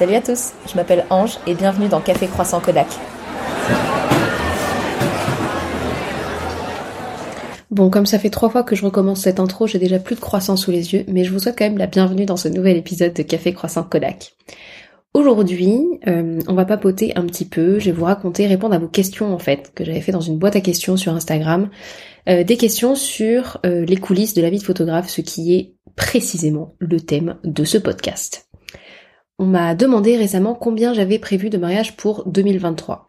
Salut à tous, je m'appelle Ange et bienvenue dans Café Croissant Kodak. Bon, comme ça fait trois fois que je recommence cette intro, j'ai déjà plus de croissant sous les yeux, mais je vous souhaite quand même la bienvenue dans ce nouvel épisode de Café Croissant Kodak. Aujourd'hui, euh, on va papoter un petit peu, je vais vous raconter, répondre à vos questions en fait, que j'avais fait dans une boîte à questions sur Instagram, euh, des questions sur euh, les coulisses de la vie de photographe, ce qui est précisément le thème de ce podcast. On m'a demandé récemment combien j'avais prévu de mariage pour 2023.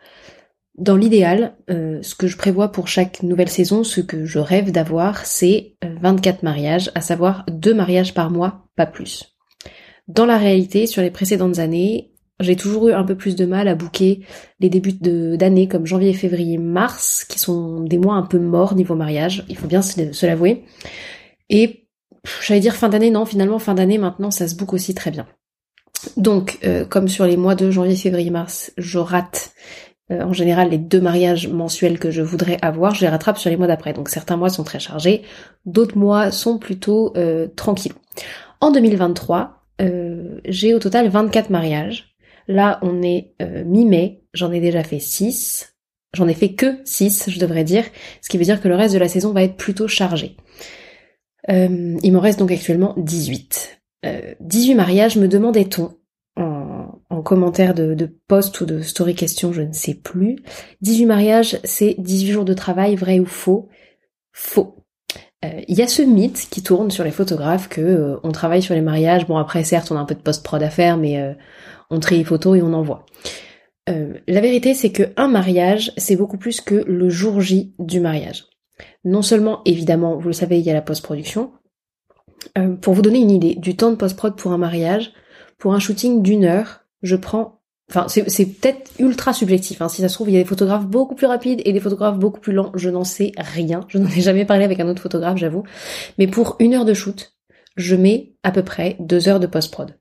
Dans l'idéal, euh, ce que je prévois pour chaque nouvelle saison, ce que je rêve d'avoir, c'est 24 euh, mariages, à savoir deux mariages par mois, pas plus. Dans la réalité, sur les précédentes années, j'ai toujours eu un peu plus de mal à bouquer les débuts d'année comme janvier, février, mars, qui sont des mois un peu morts niveau mariage, il faut bien se, l'avouer. Et j'allais dire fin d'année, non, finalement fin d'année maintenant ça se boucle aussi très bien. Donc, euh, comme sur les mois de janvier, février, mars, je rate euh, en général les deux mariages mensuels que je voudrais avoir, je les rattrape sur les mois d'après. Donc certains mois sont très chargés, d'autres mois sont plutôt euh, tranquilles. En 2023, j'ai au total 24 mariages. Là, on est mi-mai, j'en ai déjà fait 6. J'en ai fait que 6, je devrais dire, ce qui veut dire que le reste de la saison va être plutôt chargé. il m'en reste donc actuellement 18. 18 euh, mariages, me demandait-on en, commentaire de, de, post ou de story question, je ne sais plus. 18 mariages, c'est 18 jours de travail, vrai ou faux? Faux. Euh, il y a ce mythe qui tourne sur les photographes que euh, on travaille sur les mariages. Bon après certes on a un peu de post-prod à faire, mais on trie les photos et on envoie. la vérité c'est que un mariage c'est beaucoup plus que le jour J du mariage. Non seulement évidemment vous le savez il y a la post-production, euh, pour vous donner une idée du temps de post-prod pour un mariage, pour un shooting d'une heure, je prends Enfin, c'est peut-être ultra subjectif. Hein. Si ça se trouve, il y a des photographes beaucoup plus rapides et des photographes beaucoup plus lents. Je n'en sais rien. Je n'en ai jamais parlé avec un autre photographe, j'avoue. Mais pour une heure de shoot, je mets à peu près deux heures de post-prod.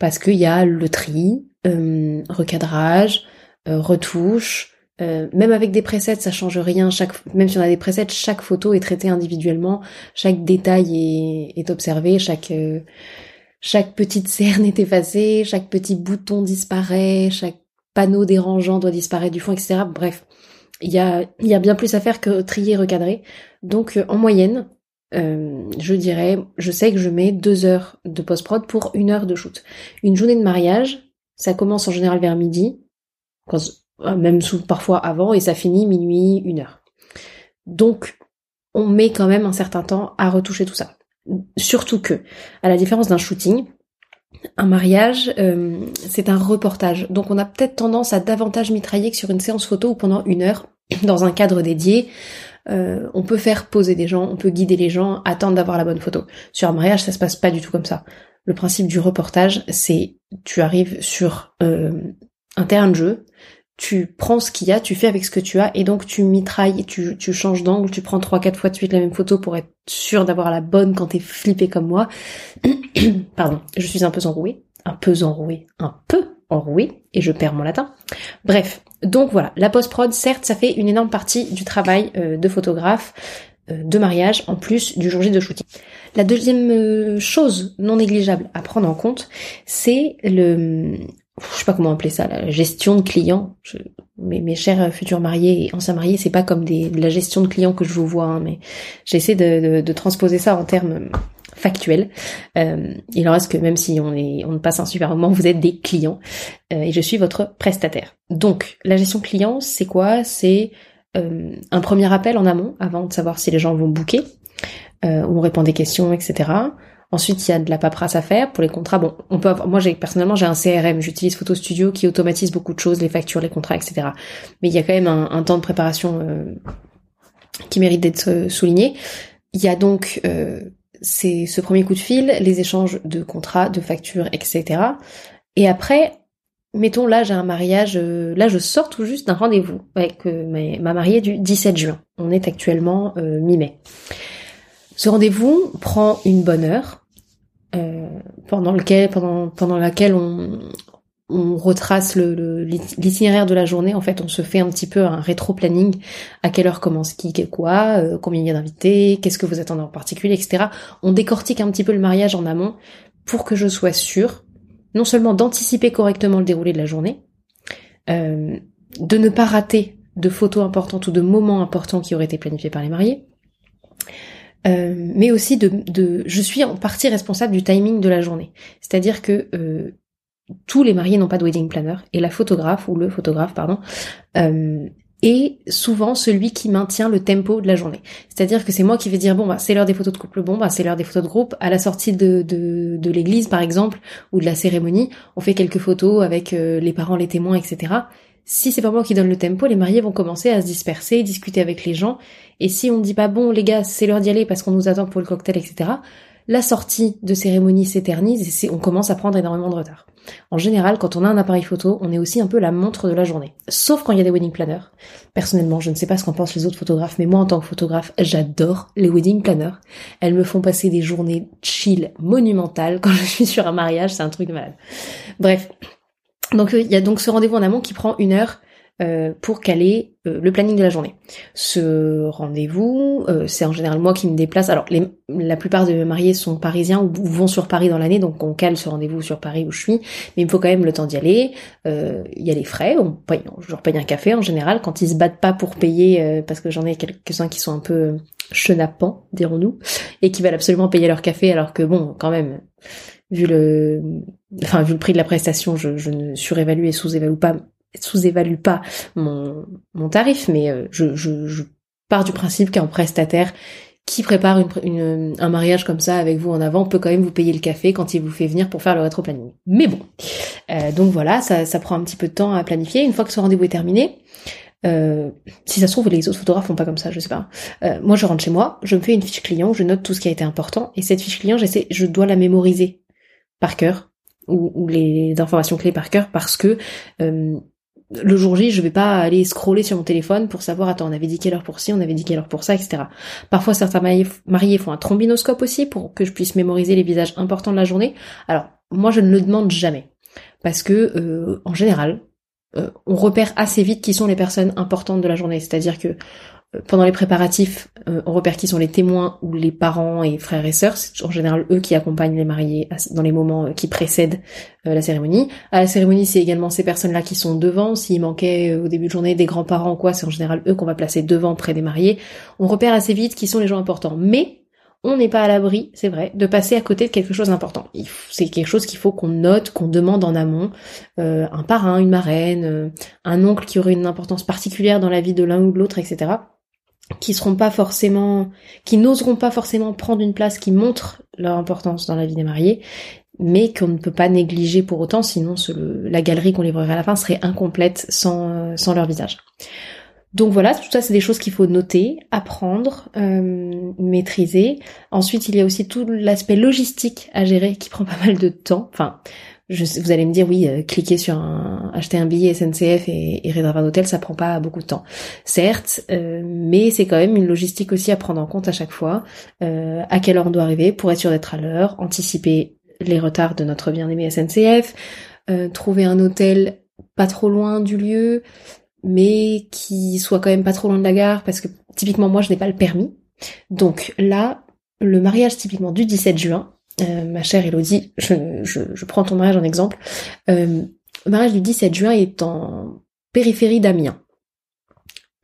Parce qu'il y a le tri, euh, recadrage, euh, retouche, euh, même avec des presets, ça change rien. Chaque, même si on a des presets, chaque photo est traitée individuellement, chaque détail est, observé, chaque euh, chaque petite cerne est effacée, chaque petit bouton disparaît, chaque panneau dérangeant doit disparaître du fond, etc. Bref, il y a il y a bien plus à faire que trier, recadrer. Donc euh, en moyenne, je dirais, je sais que je mets deux heures de post prod pour une heure de shoot. Une journée de mariage, ça commence en général vers midi. Quand euh, même sous, parfois avant, et ça finit minuit, une heure. Donc, on met quand même un certain temps à retoucher tout ça. Surtout que, à la différence d'un shooting, un mariage, euh, c'est un reportage. Donc on a peut-être tendance à davantage mitrailler que sur une séance photo où pendant une heure, dans un cadre dédié, euh, on peut faire poser des gens, on peut guider les gens, attendre d'avoir la bonne photo. Sur un mariage, ça se passe pas du tout comme ça. Le principe du reportage, c'est tu arrives sur un terrain de jeu, tu prends ce qu'il y a, tu fais avec ce que tu as, et donc tu mitrailles, tu, tu changes d'angle, tu prends trois, quatre fois de suite la même photo pour être sûr d'avoir la bonne quand t'es flippé comme moi. Pardon, je suis un peu enrouée, un peu enrouée, un peu enrouée, et je perds mon latin. Bref, donc voilà, la post-prod, certes, ça fait une énorme partie du travail euh, de photographe, euh, de mariage, en plus du jour J de shooting. La deuxième euh, chose non négligeable à prendre en compte, c'est le, je sais pas comment appeler ça, la gestion de clients. mes, chers futurs mariés et anciens mariés, c'est pas comme des, de la gestion de clients que je vous vois, hein, mais j'essaie de, transposer ça en termes factuels. Euh, il en reste que même si on est, on passe un super moment, vous êtes des clients euh, et je suis votre prestataire. Donc la gestion client, c'est quoi? C'est euh, un premier appel en amont avant de savoir si les gens vont booker, où on répond des questions, etc. Ensuite, il y a de la paperasse à faire pour les contrats. Bon, on peut moi, j'ai personnellement, j'ai un CRM. J'utilise Photo Studio qui automatise beaucoup de choses, les factures, les contrats, etc. Mais il y a quand même un, temps de préparation euh, qui mérite d'être souligné. Il y a donc euh, c'est ce premier coup de fil, les échanges de contrats, de factures, etc. Et après, mettons là, j'ai un mariage. Euh, là, je sors tout juste d'un rendez-vous avec ma mariée du 17 juin. On est actuellement mi-mai. Ce rendez-vous prend une bonne heure. Euh, pendant lequel laquelle on retrace le l'itinéraire de la journée. En fait, on se fait un petit peu un rétro-planning. À quelle heure commence qui, quoi, euh, combien il y a d'invités, qu'est-ce que vous attendez en particulier, etc. On décortique un petit peu le mariage en amont pour que je sois sûre non seulement d'anticiper correctement le déroulé de la journée, euh, de ne pas rater de photos importantes ou de moments importants qui auraient été planifiés par les mariés, euh, mais aussi de, je suis en partie responsable du timing de la journée. C'est-à-dire que euh, tous les mariés n'ont pas de wedding planner et la photographe ou le photographe pardon euh, est souvent celui qui maintient le tempo de la journée. C'est-à-dire que c'est moi qui vais dire bon bah c'est l'heure des photos de couple, bon bah c'est l'heure des photos de groupe. À la sortie de, de, de l'église par exemple ou de la cérémonie, on fait quelques photos avec euh, les parents, les témoins, etc. Si c'est pas moi qui donne le tempo, les mariés vont commencer à se disperser, discuter avec les gens. Et si on dit pas bon les gars, c'est l'heure d'y aller parce qu'on nous attend pour le cocktail, etc. La sortie de cérémonie s'éternise et on commence à prendre énormément de retard. En général, quand on a un appareil photo, on est aussi un peu la montre de la journée. Sauf quand il y a des wedding planners. Personnellement, je ne sais pas ce qu'en pensent les autres photographes, mais moi en tant que photographe, j'adore les wedding planners. Elles me font passer des journées chill, monumentales. Quand je suis sur un mariage, c'est un truc malade. Bref. Donc euh, il y a donc ce rendez-vous en amont qui prend une heure euh, pour caler euh, le planning de la journée. Ce rendez-vous, c'est en général moi qui me déplace. Alors la plupart de mes mariés sont parisiens ou vont sur Paris dans l'année, donc on cale ce rendez-vous sur Paris où je suis. Mais il me faut quand même le temps d'y aller. Il y a les frais, on paye, je leur paye un café en général quand ils se battent pas pour payer, parce que j'en ai quelques-uns qui sont un peu chenapants, dirons-nous, et qui veulent absolument payer leur café, alors que bon, quand même vu le, enfin vu le prix de la prestation, je, je ne surévalue et sous-évalue pas mon, tarif, mais euh, je, pars du principe qu'un prestataire qui prépare un mariage comme ça avec vous en avant peut quand même vous payer le café quand il vous fait venir pour faire le rétro-planning. Mais bon, euh, donc voilà, ça, prend un petit peu de temps à planifier. Une fois que ce rendez-vous est terminé, euh, si ça se trouve les autres photographes font pas comme ça, je sais pas. Euh, moi je rentre chez moi, je me fais une fiche client, je note tout ce qui a été important et cette fiche client, j'essaie, je dois la mémoriser par cœur ou, les informations clés par cœur parce que euh, le jour J, je vais pas aller scroller sur mon téléphone pour savoir, attends, on avait dit quelle heure pour ci, on avait dit quelle heure pour ça, etc. Parfois, certains mariés font un trombinoscope aussi pour que je puisse mémoriser les visages importants de la journée. Alors, moi, je ne le demande jamais. Parce que, euh, en général, euh, on repère assez vite qui sont les personnes importantes de la journée. C'est-à-dire que pendant les préparatifs, euh, on repère qui sont les témoins ou les parents et frères et sœurs. C'est en général eux qui accompagnent les mariés dans les moments euh, qui précèdent euh, la cérémonie. À la cérémonie, c'est également ces personnes-là qui sont devant. S'il manquait au début de journée des grands-parents ou quoi, c'est en général eux qu'on va placer devant près des mariés. On repère assez vite qui sont les gens importants. Mais on n'est pas à l'abri, c'est vrai, de passer à côté de quelque chose d'important. C'est quelque chose qu'il faut qu'on note, qu'on demande en amont. un parrain, une marraine, un oncle qui aurait une importance particulière dans la vie de l'un ou de l'autre, etc qui seront pas forcément, qui n'oseront pas forcément prendre une place qui montre leur importance dans la vie des mariés, mais qu'on ne peut pas négliger pour autant, sinon la galerie qu'on livrerait à la fin serait incomplète sans, sans leur visage. Donc voilà, tout ça c'est des choses qu'il faut noter, apprendre, euh, maîtriser. Ensuite il y a aussi tout l'aspect logistique à gérer qui prend pas mal de temps. Enfin, vous allez me dire oui, euh, cliquer sur un, acheter un billet SNCF et, et réserver un hôtel, ça prend pas beaucoup de temps. Certes, euh, mais c'est quand même une logistique aussi à prendre en compte à chaque fois. Euh, à quelle heure on doit arriver pour être sûr d'être à l'heure, anticiper les retards de notre bien-aimé SNCF, trouver un hôtel pas trop loin du lieu, mais qui soit quand même pas trop loin de la gare, parce que typiquement moi je n'ai pas le permis. Donc là, le mariage typiquement du 17 juin, euh, ma chère Elodie, je, prends ton mariage en exemple. Euh, le mariage du 17 juin est en périphérie d'Amiens.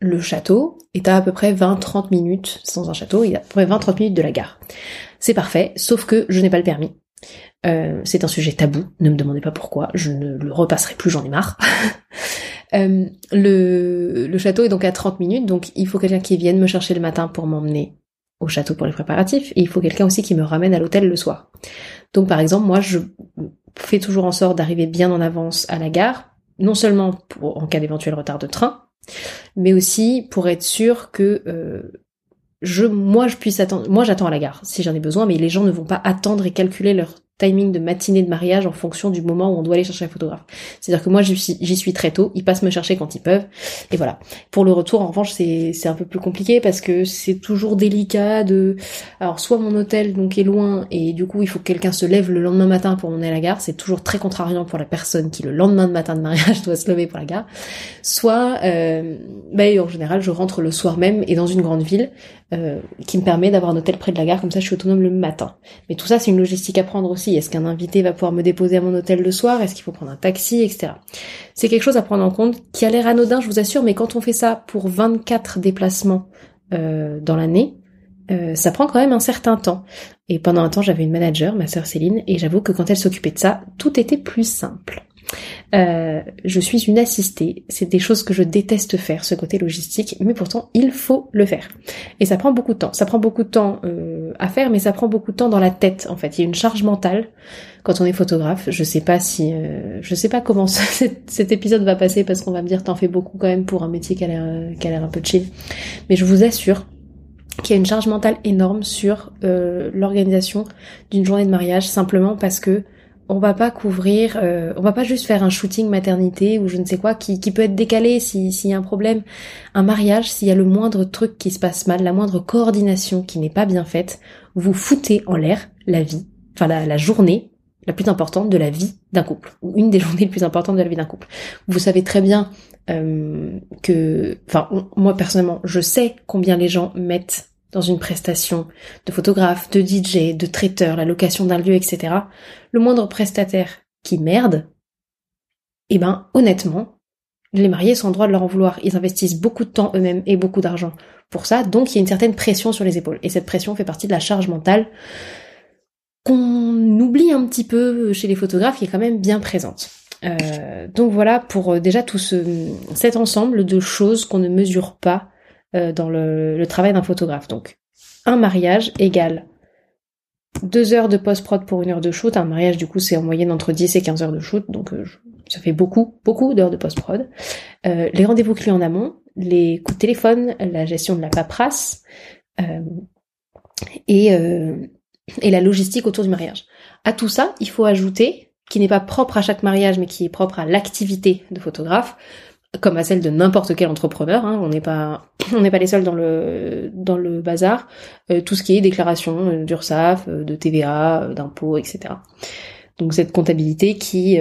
Le château est à à peu près 20-30 minutes, sans un château, il est à peu près 20-30 minutes de la gare. C'est parfait, sauf que je n'ai pas le permis. Euh, c'est un sujet tabou, ne me demandez pas pourquoi, je ne le repasserai plus, j'en ai marre. le, le château est donc à 30 minutes, donc il faut quelqu'un qui vienne me chercher le matin pour m'emmener au château pour les préparatifs, et il faut quelqu'un aussi qui me ramène à l'hôtel le soir. Donc par exemple, moi je fais toujours en sorte d'arriver bien en avance à la gare, non seulement en cas d'éventuel retard de train, mais aussi pour être sûr que euh, je, moi je puisse attendre, moi j'attends à la gare si j'en ai besoin, mais les gens ne vont pas attendre et calculer leur timing de matinée de mariage en fonction du moment où on doit aller chercher un photographe. C'est-à-dire que moi j'y suis, très tôt, ils passent me chercher quand ils peuvent, et voilà. Pour le retour en revanche c'est un peu plus compliqué parce que c'est toujours délicat de... Alors soit mon hôtel donc est loin et du coup il faut que quelqu'un se lève le lendemain matin pour m'emmener à la gare, c'est toujours très contrariant pour la personne qui le lendemain de matin de mariage doit se lever pour la gare. Soit, euh, bah, en général je rentre le soir même et dans une grande ville euh, qui me permet d'avoir un hôtel près de la gare, comme ça je suis autonome le matin. Mais tout ça c'est une logistique à prendre aussi Est-ce qu'un invité va pouvoir me déposer à mon hôtel le soir Est-ce qu'il faut prendre un taxi, etc. C'est quelque chose à prendre en compte qui a l'air anodin, je vous assure, mais quand on fait ça pour 24 déplacements euh, dans l'année, euh, ça prend quand même un certain temps. Et pendant un temps, j'avais une manager, ma sœur Céline, et j'avoue que quand elle s'occupait de ça, tout était plus simple. Euh, je suis une assistée, c'est des choses que je déteste faire, ce côté logistique, mais pourtant il faut le faire. Et ça prend beaucoup de temps. Ça prend beaucoup de temps euh, à faire, mais ça prend beaucoup de temps dans la tête. En fait, il y a une charge mentale quand on est photographe. Je sais pas si, euh, je sais pas comment cet, épisode va passer parce qu'on va me dire t'en fais beaucoup quand même pour un métier qui a l'air, qui a l'air un peu chill. Mais je vous assure qu'il y a une charge mentale énorme sur l'organisation d'une journée de mariage simplement parce que on va pas couvrir, euh, on va pas juste faire un shooting maternité ou je ne sais quoi qui, qui peut être décalé s'il y a un problème. Un mariage, s'il y a le moindre truc qui se passe mal, la moindre coordination qui n'est pas bien faite, vous foutez en l'air la vie, enfin la, journée la plus importante de la vie d'un couple, ou une des journées les plus importantes de la vie d'un couple. Vous savez très bien euh, que, enfin moi personnellement, je sais combien les gens mettent dans une prestation de photographe, de DJ, de traiteur, la location d'un lieu, etc., le moindre prestataire qui merde, eh ben honnêtement, les mariés sont en droit de leur en vouloir. Ils investissent beaucoup de temps eux-mêmes et beaucoup d'argent pour ça, donc il y a une certaine pression sur les épaules. Et cette pression fait partie de la charge mentale qu'on oublie un petit peu chez les photographes, qui est quand même bien présente. Euh, donc voilà pour euh, déjà tout ce, cet ensemble de choses qu'on ne mesure pas euh, dans le, travail d'un photographe. Donc, un mariage égale deux heures de post-prod pour une heure de shoot. Un mariage, du coup, c'est en moyenne entre 10 et 15 heures de shoot, donc euh, ça fait beaucoup, beaucoup d'heures de post-prod. Euh, les rendez-vous clients en amont, les coups de téléphone, la gestion de la paperasse, et, et la logistique autour du mariage. À tout ça, il faut ajouter, qui n'est pas propre à chaque mariage, mais qui est propre à l'activité de photographe, comme à celle de n'importe quel entrepreneur. Hein, on n'est pas, on n'est pas les seuls dans le dans le bazar. Euh, tout ce qui est déclaration euh, d'URSSAF, euh, de TVA, d'impôts, etc. Donc cette comptabilité qui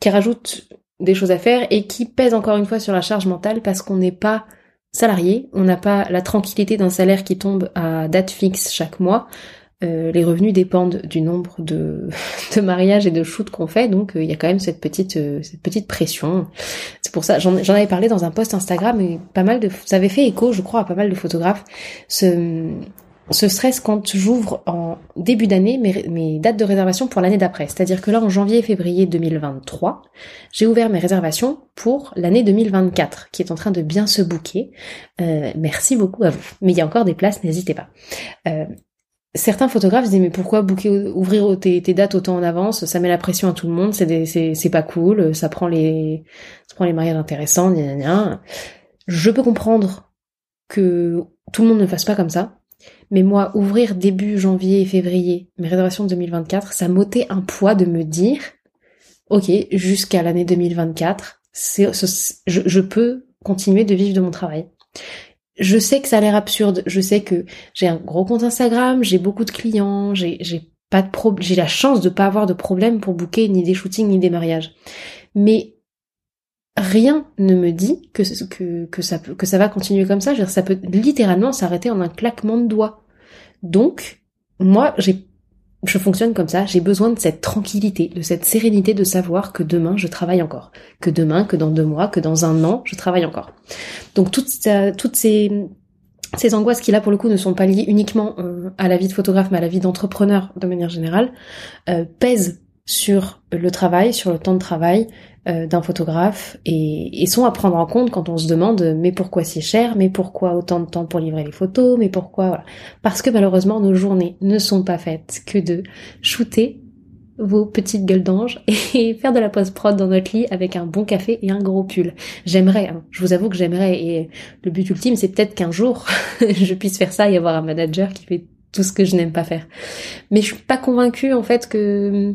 qui rajoute des choses à faire et qui pèse encore une fois sur la charge mentale parce qu'on n'est pas salarié, on n'a pas la tranquillité d'un salaire qui tombe à date fixe chaque mois. Euh, les revenus dépendent du nombre de, mariages et de shoots qu'on fait, donc euh, il y a quand même cette petite euh, cette petite pression. C'est pour ça, j'en avais parlé dans un post Instagram, et pas mal de, ça avait fait écho, je crois, à pas mal de photographes. Ce, stress quand j'ouvre en début d'année mes, mes dates de réservation pour l'année d'après. C'est-à-dire que là, en janvier et février 2023, j'ai ouvert mes réservations pour l'année 2024, qui est en train de bien se bouquer. merci beaucoup à vous. Mais il y a encore des places, n'hésitez pas. Certains photographes se disent mais pourquoi booker, ouvrir tes, dates autant en avance? Ça met la pression à tout le monde, c'est pas cool, ça prend les ça prend les mariages intéressants, gna, gna, Je peux comprendre que tout le monde ne fasse pas comme ça, mais moi ouvrir début janvier et février mes réservations de 2024, ça m'ôtait un poids de me dire ok jusqu'à l'année 2024, c'est je, je peux continuer de vivre de mon travail je sais que ça a l'air absurde, je sais que j'ai un gros compte Instagram, j'ai beaucoup de clients, j'ai pas de j'ai la chance de pas avoir de problème pour booker ni des shootings ni des mariages. Mais rien ne me dit que ça va continuer comme ça, je veux ça peut littéralement s'arrêter en un claquement de doigts. Donc moi, j'ai je fonctionne comme ça, j'ai besoin de cette tranquillité, de cette sérénité de savoir que demain je travaille encore, que demain, que dans deux mois, que dans un an, je travaille encore. Donc toutes, toutes ces, ces angoisses qui là pour le coup ne sont pas liées uniquement euh, à la vie de photographe mais à la vie d'entrepreneur de manière générale, euh, pèsent sur le travail, sur le temps de travail euh, d'un photographe et, sont à prendre en compte quand on se demande mais pourquoi si cher, mais pourquoi autant de temps pour livrer les photos, mais pourquoi voilà. Parce que malheureusement nos journées ne sont pas faites que de shooter vos petites gueules d'ange et faire de la post-prod dans notre lit avec un bon café et un gros pull. J'aimerais, hein, je vous avoue que j'aimerais et le but ultime c'est peut-être qu'un jour je puisse faire ça et avoir un manager qui fait tout ce que je n'aime pas faire. Mais je suis pas convaincue en fait que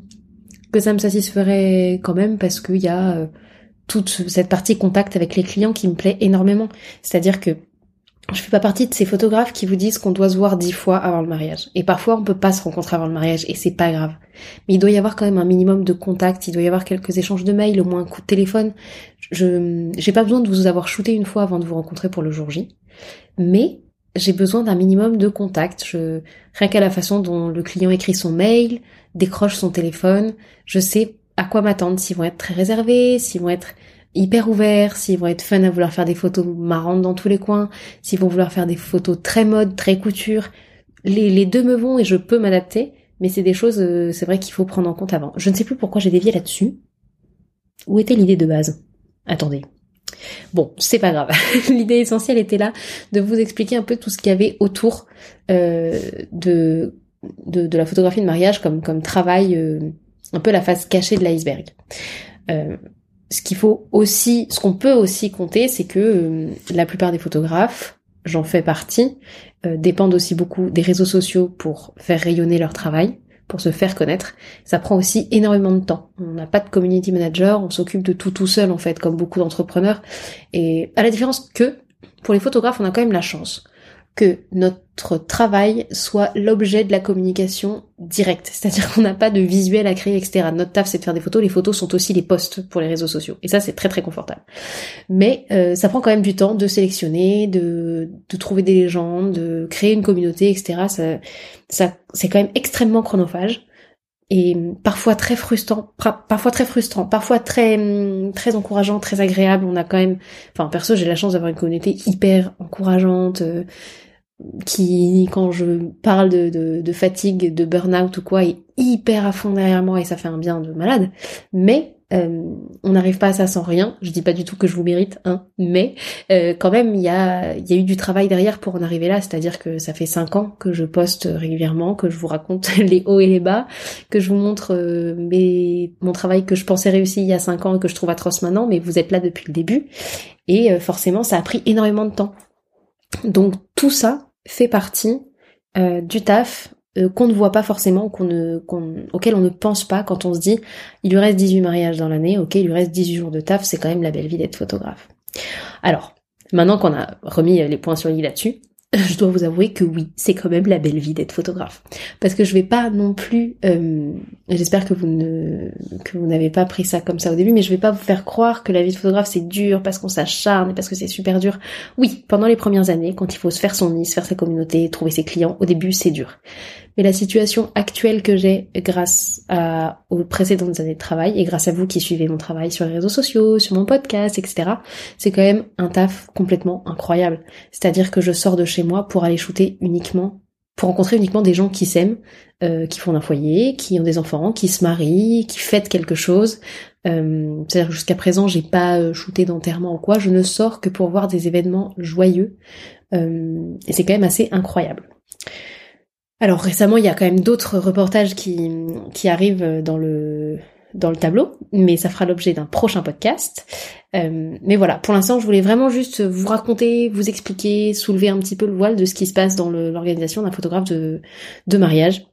que ça me satisferait quand même parce qu'il y a euh, toute cette partie contact avec les clients qui me plaît énormément. C'est-à-dire que je fais pas partie de ces photographes qui vous disent qu'on doit se voir dix fois avant le mariage. Et parfois, on peut pas se rencontrer avant le mariage et c'est pas grave. Mais il doit y avoir quand même un minimum de contact, il doit y avoir quelques échanges de mails, au moins un coup de téléphone. Je, j'ai pas besoin de vous avoir shooté une fois avant de vous rencontrer pour le jour J. Mais j'ai besoin d'un minimum de contact. Je, rien qu'à la façon dont le client écrit son mail, décroche son téléphone, je sais à quoi m'attendre, s'ils vont être très réservés, s'ils vont être hyper ouverts, s'ils vont être fun à vouloir faire des photos marrantes dans tous les coins, s'ils vont vouloir faire des photos très mode, très couture. Les, deux me vont et je peux m'adapter, mais c'est des choses, euh, c'est vrai qu'il faut prendre en compte avant. Je ne sais plus pourquoi j'ai dévié là-dessus. Où était l'idée de base? Attendez. Bon, c'est pas grave. L'idée essentielle était là de vous expliquer un peu tout ce qu'il y avait autour euh, de, de, la photographie de mariage comme, comme travail, euh, un peu la face cachée de l'iceberg. Euh, ce qu'il faut aussi, ce qu'on peut aussi compter, c'est que la plupart des photographes, j'en fais partie, dépendent aussi beaucoup des réseaux sociaux pour faire rayonner leur travail pour se faire connaître. Ça prend aussi énormément de temps. On n'a pas de community manager, on s'occupe de tout tout seul en fait, comme beaucoup d'entrepreneurs. Et à la différence que pour les photographes, on a quand même la chance que notre travail soit l'objet de la communication directe. C'est-à-dire qu'on n'a pas de visuel à créer, etc. Notre taf, c'est de faire des photos. Les photos sont aussi les posts pour les réseaux sociaux. Et ça, c'est très très confortable. Mais euh, ça prend quand même du temps de sélectionner, de, de trouver des légendes, de créer une communauté, etc. Ça, ça, c'est quand même extrêmement chronophage et parfois très frustrant, parfois très frustrant, parfois très très encourageant, très agréable. On a quand même, enfin perso, j'ai la chance d'avoir une communauté hyper encourageante. Euh, qui, quand je parle de, de, de fatigue, de burn-out ou quoi, est hyper à fond derrière moi et ça fait un bien de malade. Mais euh, on n'arrive pas à ça sans rien. Je dis pas du tout que je vous mérite, hein, mais euh, quand même il y a, y a eu du travail derrière pour en arriver là. C'est-à-dire que ça fait cinq ans que je poste régulièrement, que je vous raconte les hauts et les bas, que je vous montre euh, mes, mon travail que je pensais réussir il y a cinq ans et que je trouve atroce maintenant, mais vous êtes là depuis le début. Et forcément, ça a pris énormément de temps. Donc tout ça fait partie euh, du taf euh, qu'on ne voit pas forcément, qu'on ne, auquel on ne pense pas quand on se dit il lui reste 18 mariages dans l'année, ok, il lui reste 18 jours de taf, c'est quand même la belle vie d'être photographe. Alors, maintenant qu'on a remis les points sur l'île là-dessus, je dois vous avouer que oui, c'est quand même la belle vie d'être photographe. Parce que je vais pas non plus, euh, j'espère que vous ne, que vous n'avez pas pris ça comme ça au début, mais je vais pas vous faire croire que la vie de photographe c'est dur parce qu'on s'acharne et parce que c'est super dur. Oui, pendant les premières années, quand il faut se faire son nid, se faire sa communauté, trouver ses clients, au début c'est dur. Mais la situation actuelle que j'ai grâce aux précédentes années de travail et grâce à vous qui suivez mon travail sur les réseaux sociaux, sur mon podcast, etc., c'est quand même un taf complètement incroyable. C'est-à-dire que je sors de chez moi pour aller shooter uniquement, pour rencontrer uniquement des gens qui s'aiment, euh, qui font un foyer, qui ont des enfants, qui se marient, qui fêtent quelque chose. Euh, C'est-à-dire jusqu'à présent, j'ai pas euh, shooté d'enterrement ou quoi. Je ne sors que pour voir des événements joyeux. Et c'est quand même assez incroyable. Alors récemment, il y a quand même d'autres reportages qui arrivent dans le dans le tableau, mais ça fera l'objet d'un prochain podcast. Euh, mais voilà, pour l'instant, je voulais vraiment juste vous raconter, vous expliquer, soulever un petit peu le voile de ce qui se passe dans l'organisation d'un photographe de, mariage.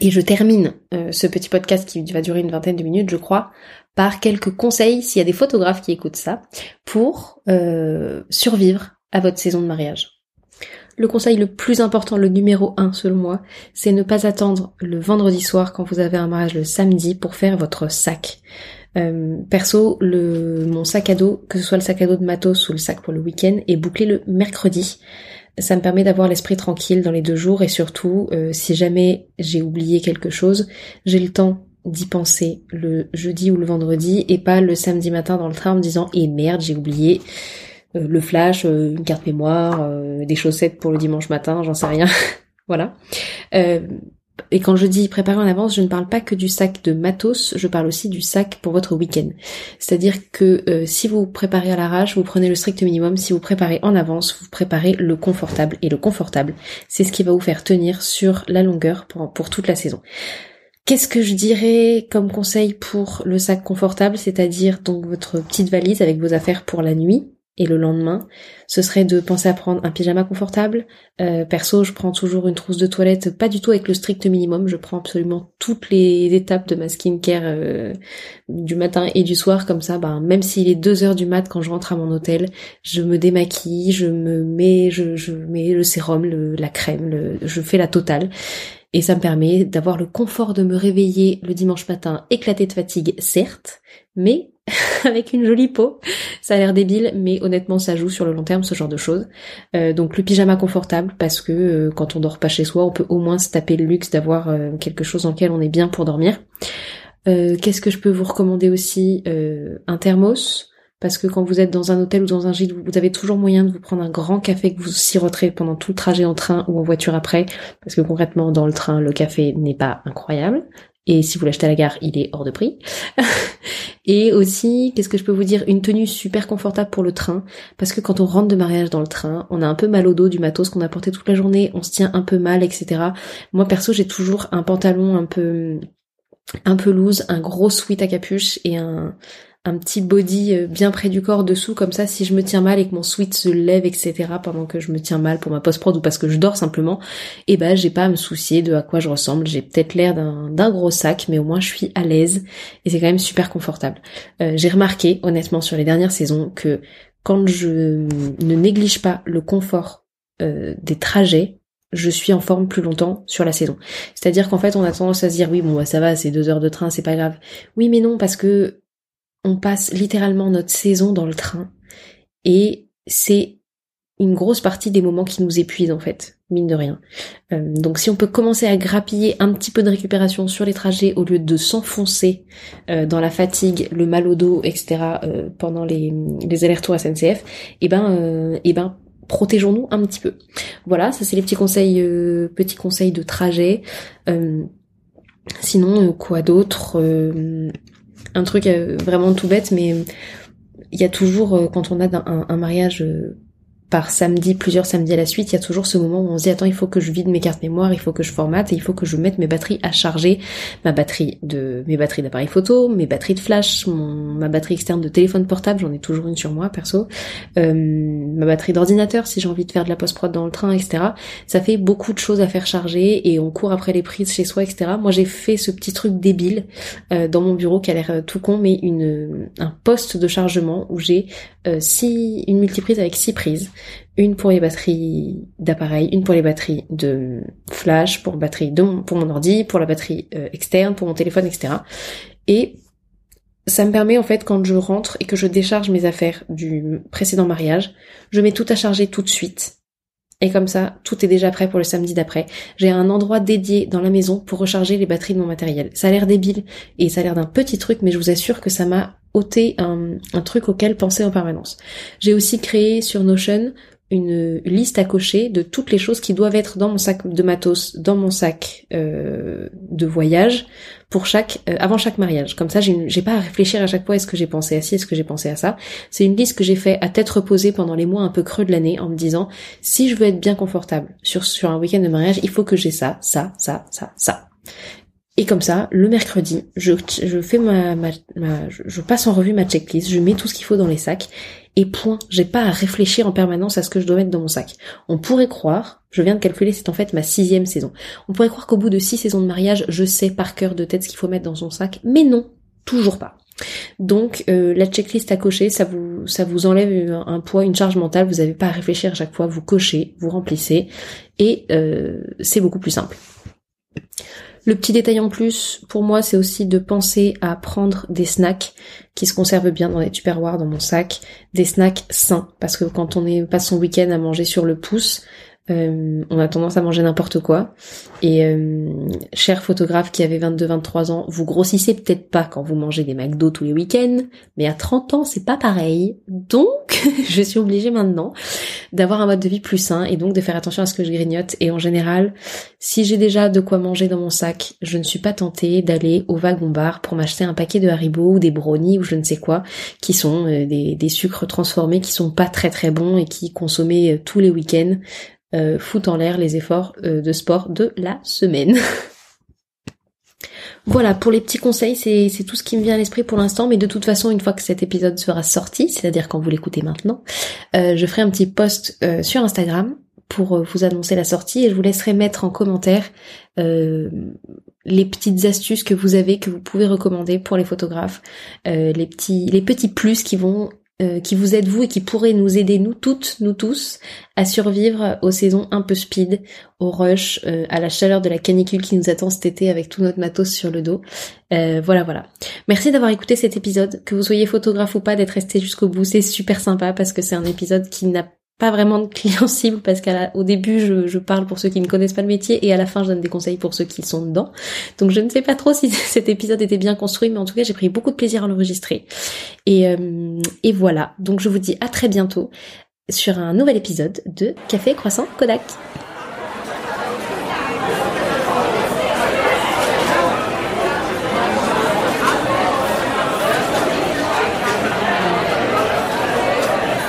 Et je termine euh, ce petit podcast qui va durer une vingtaine de minutes, je crois, par quelques conseils, s'il y a des photographes qui écoutent ça, pour euh, survivre à votre saison de mariage. Le conseil le plus important, le numéro un selon moi, c'est ne pas attendre le vendredi soir quand vous avez un mariage le samedi pour faire votre sac. Euh, perso, le, mon sac à dos, que ce soit le sac à dos de matos ou le sac pour le week-end, est bouclé le mercredi. Ça me permet d'avoir l'esprit tranquille dans les deux jours et surtout, euh, si jamais j'ai oublié quelque chose, j'ai le temps d'y penser le jeudi ou le vendredi et pas le samedi matin dans le train en me disant eh merde j'ai oublié le flash, euh, une carte mémoire, euh, des chaussettes pour le dimanche matin, j'en sais rien. voilà. et quand je dis préparer en avance, je ne parle pas que du sac de matos, je parle aussi du sac pour votre week-end. C'est-à-dire que si vous préparez à l'arrache, vous prenez le strict minimum. Si vous préparez en avance, vous préparez le confortable. Et le confortable, c'est ce qui va vous faire tenir sur la longueur pour, pour toute la saison. Qu'est-ce que je dirais comme conseil pour le sac confortable, c'est-à-dire donc votre petite valise avec vos affaires pour la nuit, et le lendemain, ce serait de penser à prendre un pyjama confortable. Euh, perso, je prends toujours une trousse de toilette, pas du tout avec le strict minimum, je prends absolument toutes les étapes de ma skincare euh, du matin et du soir, comme ça, ben, même s'il est 2 heures du mat quand je rentre à mon hôtel, je me démaquille, je me mets, je, mets le sérum, la crème, le, je fais la totale. Et ça me permet d'avoir le confort de me réveiller le dimanche matin éclaté de fatigue, certes, mais avec une jolie peau. Ça a l'air débile, mais honnêtement, ça joue sur le long terme, ce genre de choses. Euh, donc le pyjama confortable, parce que euh, quand on dort pas chez soi, on peut au moins se taper le luxe d'avoir euh, quelque chose dans lequel on est bien pour dormir. Qu'est-ce que je peux vous recommander aussi Un thermos, parce que quand vous êtes dans un hôtel ou dans un gîte, vous avez toujours moyen de vous prendre un grand café que vous siroterez pendant tout le trajet en train ou en voiture après, parce que concrètement, dans le train, le café n'est pas incroyable. Et si vous l'achetez à la gare, il est hors de prix. et aussi, qu'est-ce que je peux vous dire? Une tenue super confortable pour le train. Parce que quand on rentre de mariage dans le train, on a un peu mal au dos du matos qu'on a porté toute la journée, on se tient un peu mal, etc. Moi perso, j'ai toujours un pantalon un peu un peu loose, un gros sweat à capuche et un, un petit body euh, bien près du corps dessous, comme ça si je me tiens mal et que mon sweat se lève, etc. pendant que je me tiens mal pour ma post-prod ou parce que je dors simplement, et eh ben j'ai pas à me soucier de à quoi je ressemble. J'ai peut-être l'air d'un gros sac, mais au moins je suis à l'aise et c'est quand même super confortable. Euh, j'ai remarqué honnêtement sur les dernières saisons que quand je ne néglige pas le confort euh, des trajets, je suis en forme plus longtemps sur la saison. C'est-à-dire qu'en fait, on a tendance à se dire oui, bon bah ça va, c'est deux heures de train, c'est pas grave. Oui, mais non, parce que on passe littéralement notre saison dans le train et c'est une grosse partie des moments qui nous épuisent en fait, mine de rien. Euh, donc si on peut commencer à grappiller un petit peu de récupération sur les trajets au lieu de s'enfoncer euh, dans la fatigue, le mal au dos, etc. Euh, pendant les, les allers-retours SNCF, et eh ben, eh ben protégeons-nous un petit peu. Voilà, ça c'est les petits conseils, petits conseils de trajet. sinon, quoi d'autre un truc euh, vraiment tout bête, mais il y a toujours, euh, quand on a un, mariage euh, par samedi, plusieurs samedis à la suite, il y a toujours ce moment où on se dit attends, il faut que je vide mes cartes mémoire, il faut que je formate et il faut que je mette mes batteries à charger, ma batterie de mes batteries d'appareil photo, mes batteries de flash, ma batterie externe de téléphone portable, j'en ai toujours une sur moi perso, euh, ma batterie d'ordinateur si j'ai envie de faire de la post prod dans le train, etc. Ça fait beaucoup de choses à faire charger et on court après les prises chez soi, etc. Moi j'ai fait ce petit truc débile euh, dans mon bureau qui a l'air euh, tout con, mais une un poste de chargement où j'ai six une multiprise avec six prises une pour les batteries d'appareil, une pour les batteries de flash, pour batterie de mon, pour mon ordi, pour la batterie euh, externe, pour mon téléphone, etc. Et ça me permet en fait quand je rentre et que je décharge mes affaires du précédent mariage, je mets tout à charger tout de suite. Et comme ça, tout est déjà prêt pour le samedi d'après. J'ai un endroit dédié dans la maison pour recharger les batteries de mon matériel. Ça a l'air débile et ça a l'air d'un petit truc, mais je vous assure que ça m'a ôté un, truc auquel penser en permanence. J'ai aussi créé sur Notion une liste à cocher de toutes les choses qui doivent être dans mon sac de matos, dans mon sac euh, de voyage pour chaque euh, avant chaque mariage. Comme ça, j'ai pas à réfléchir à chaque fois est-ce que j'ai pensé à ci, est-ce que j'ai pensé à ça. C'est une liste que j'ai fait à tête reposée pendant les mois un peu creux de l'année en me disant si je veux être bien confortable sur sur un week-end de mariage, il faut que j'ai ça, ça, ça, ça, ça. Et comme ça, le mercredi, je, je fais ma, ma, ma, je passe en revue ma checklist, je mets tout ce qu'il faut dans les sacs et point. J'ai pas à réfléchir en permanence à ce que je dois mettre dans mon sac. On pourrait croire, je viens de calculer, c'est en fait ma sixième saison. On pourrait croire qu'au bout de six saisons de mariage, je sais par cœur de tête ce qu'il faut mettre dans son sac, mais non, toujours pas. Donc euh, la checklist à cocher, ça vous ça vous enlève un, poids, une charge mentale. Vous n'avez pas à réfléchir à chaque fois. Vous cochez, vous remplissez, et euh, c'est beaucoup plus simple. Le petit détail en plus, pour moi, c'est aussi de penser à prendre des snacks qui se conservent bien dans les tupperwares, dans mon sac, des snacks sains, parce que quand on passe son week-end à manger sur le pouce, euh, on a tendance à manger n'importe quoi. Et euh, cher photographe qui avait 22-23 ans, vous grossissez peut-être pas quand vous mangez des McDo tous les week-ends, mais à 30 ans c'est pas pareil. Donc je suis obligée maintenant d'avoir un mode de vie plus sain et donc de faire attention à ce que je grignote. Et en général, si j'ai déjà de quoi manger dans mon sac, je ne suis pas tentée d'aller au wagon bar pour m'acheter un paquet de Haribo ou des brownies ou je ne sais quoi, qui sont euh, des, sucres transformés qui sont pas très très bons et qui consommés tous les week-ends euh, en l'air les efforts euh, de sport de la semaine. Voilà, pour les petits conseils, c'est tout ce qui me vient à l'esprit pour l'instant, mais de toute façon, une fois que cet épisode sera sorti, c'est-à-dire quand vous l'écoutez maintenant, euh, je ferai un petit post sur Instagram pour vous annoncer la sortie et je vous laisserai mettre en commentaire les petites astuces que vous avez, que vous pouvez recommander pour les photographes, les petits plus qui vont euh, qui vous aide vous et qui pourrait nous aider nous toutes, nous tous, à survivre aux saisons un peu speed, au rush, euh, à la chaleur de la canicule qui nous attend cet été avec tout notre matos sur le dos. Euh, voilà, voilà. Merci d'avoir écouté cet épisode, que vous soyez photographe ou pas, d'être resté jusqu'au bout, c'est super sympa parce que c'est un épisode qui n'a pas vraiment de clients cibles parce qu'au début je, parle pour ceux qui ne connaissent pas le métier et à la fin je donne des conseils pour ceux qui sont dedans. Donc je ne sais pas trop si cet épisode était bien construit mais en tout cas j'ai pris beaucoup de plaisir à l'enregistrer. Et, euh, et voilà, donc je vous dis à très bientôt sur un nouvel épisode de Café Croissant Kodak.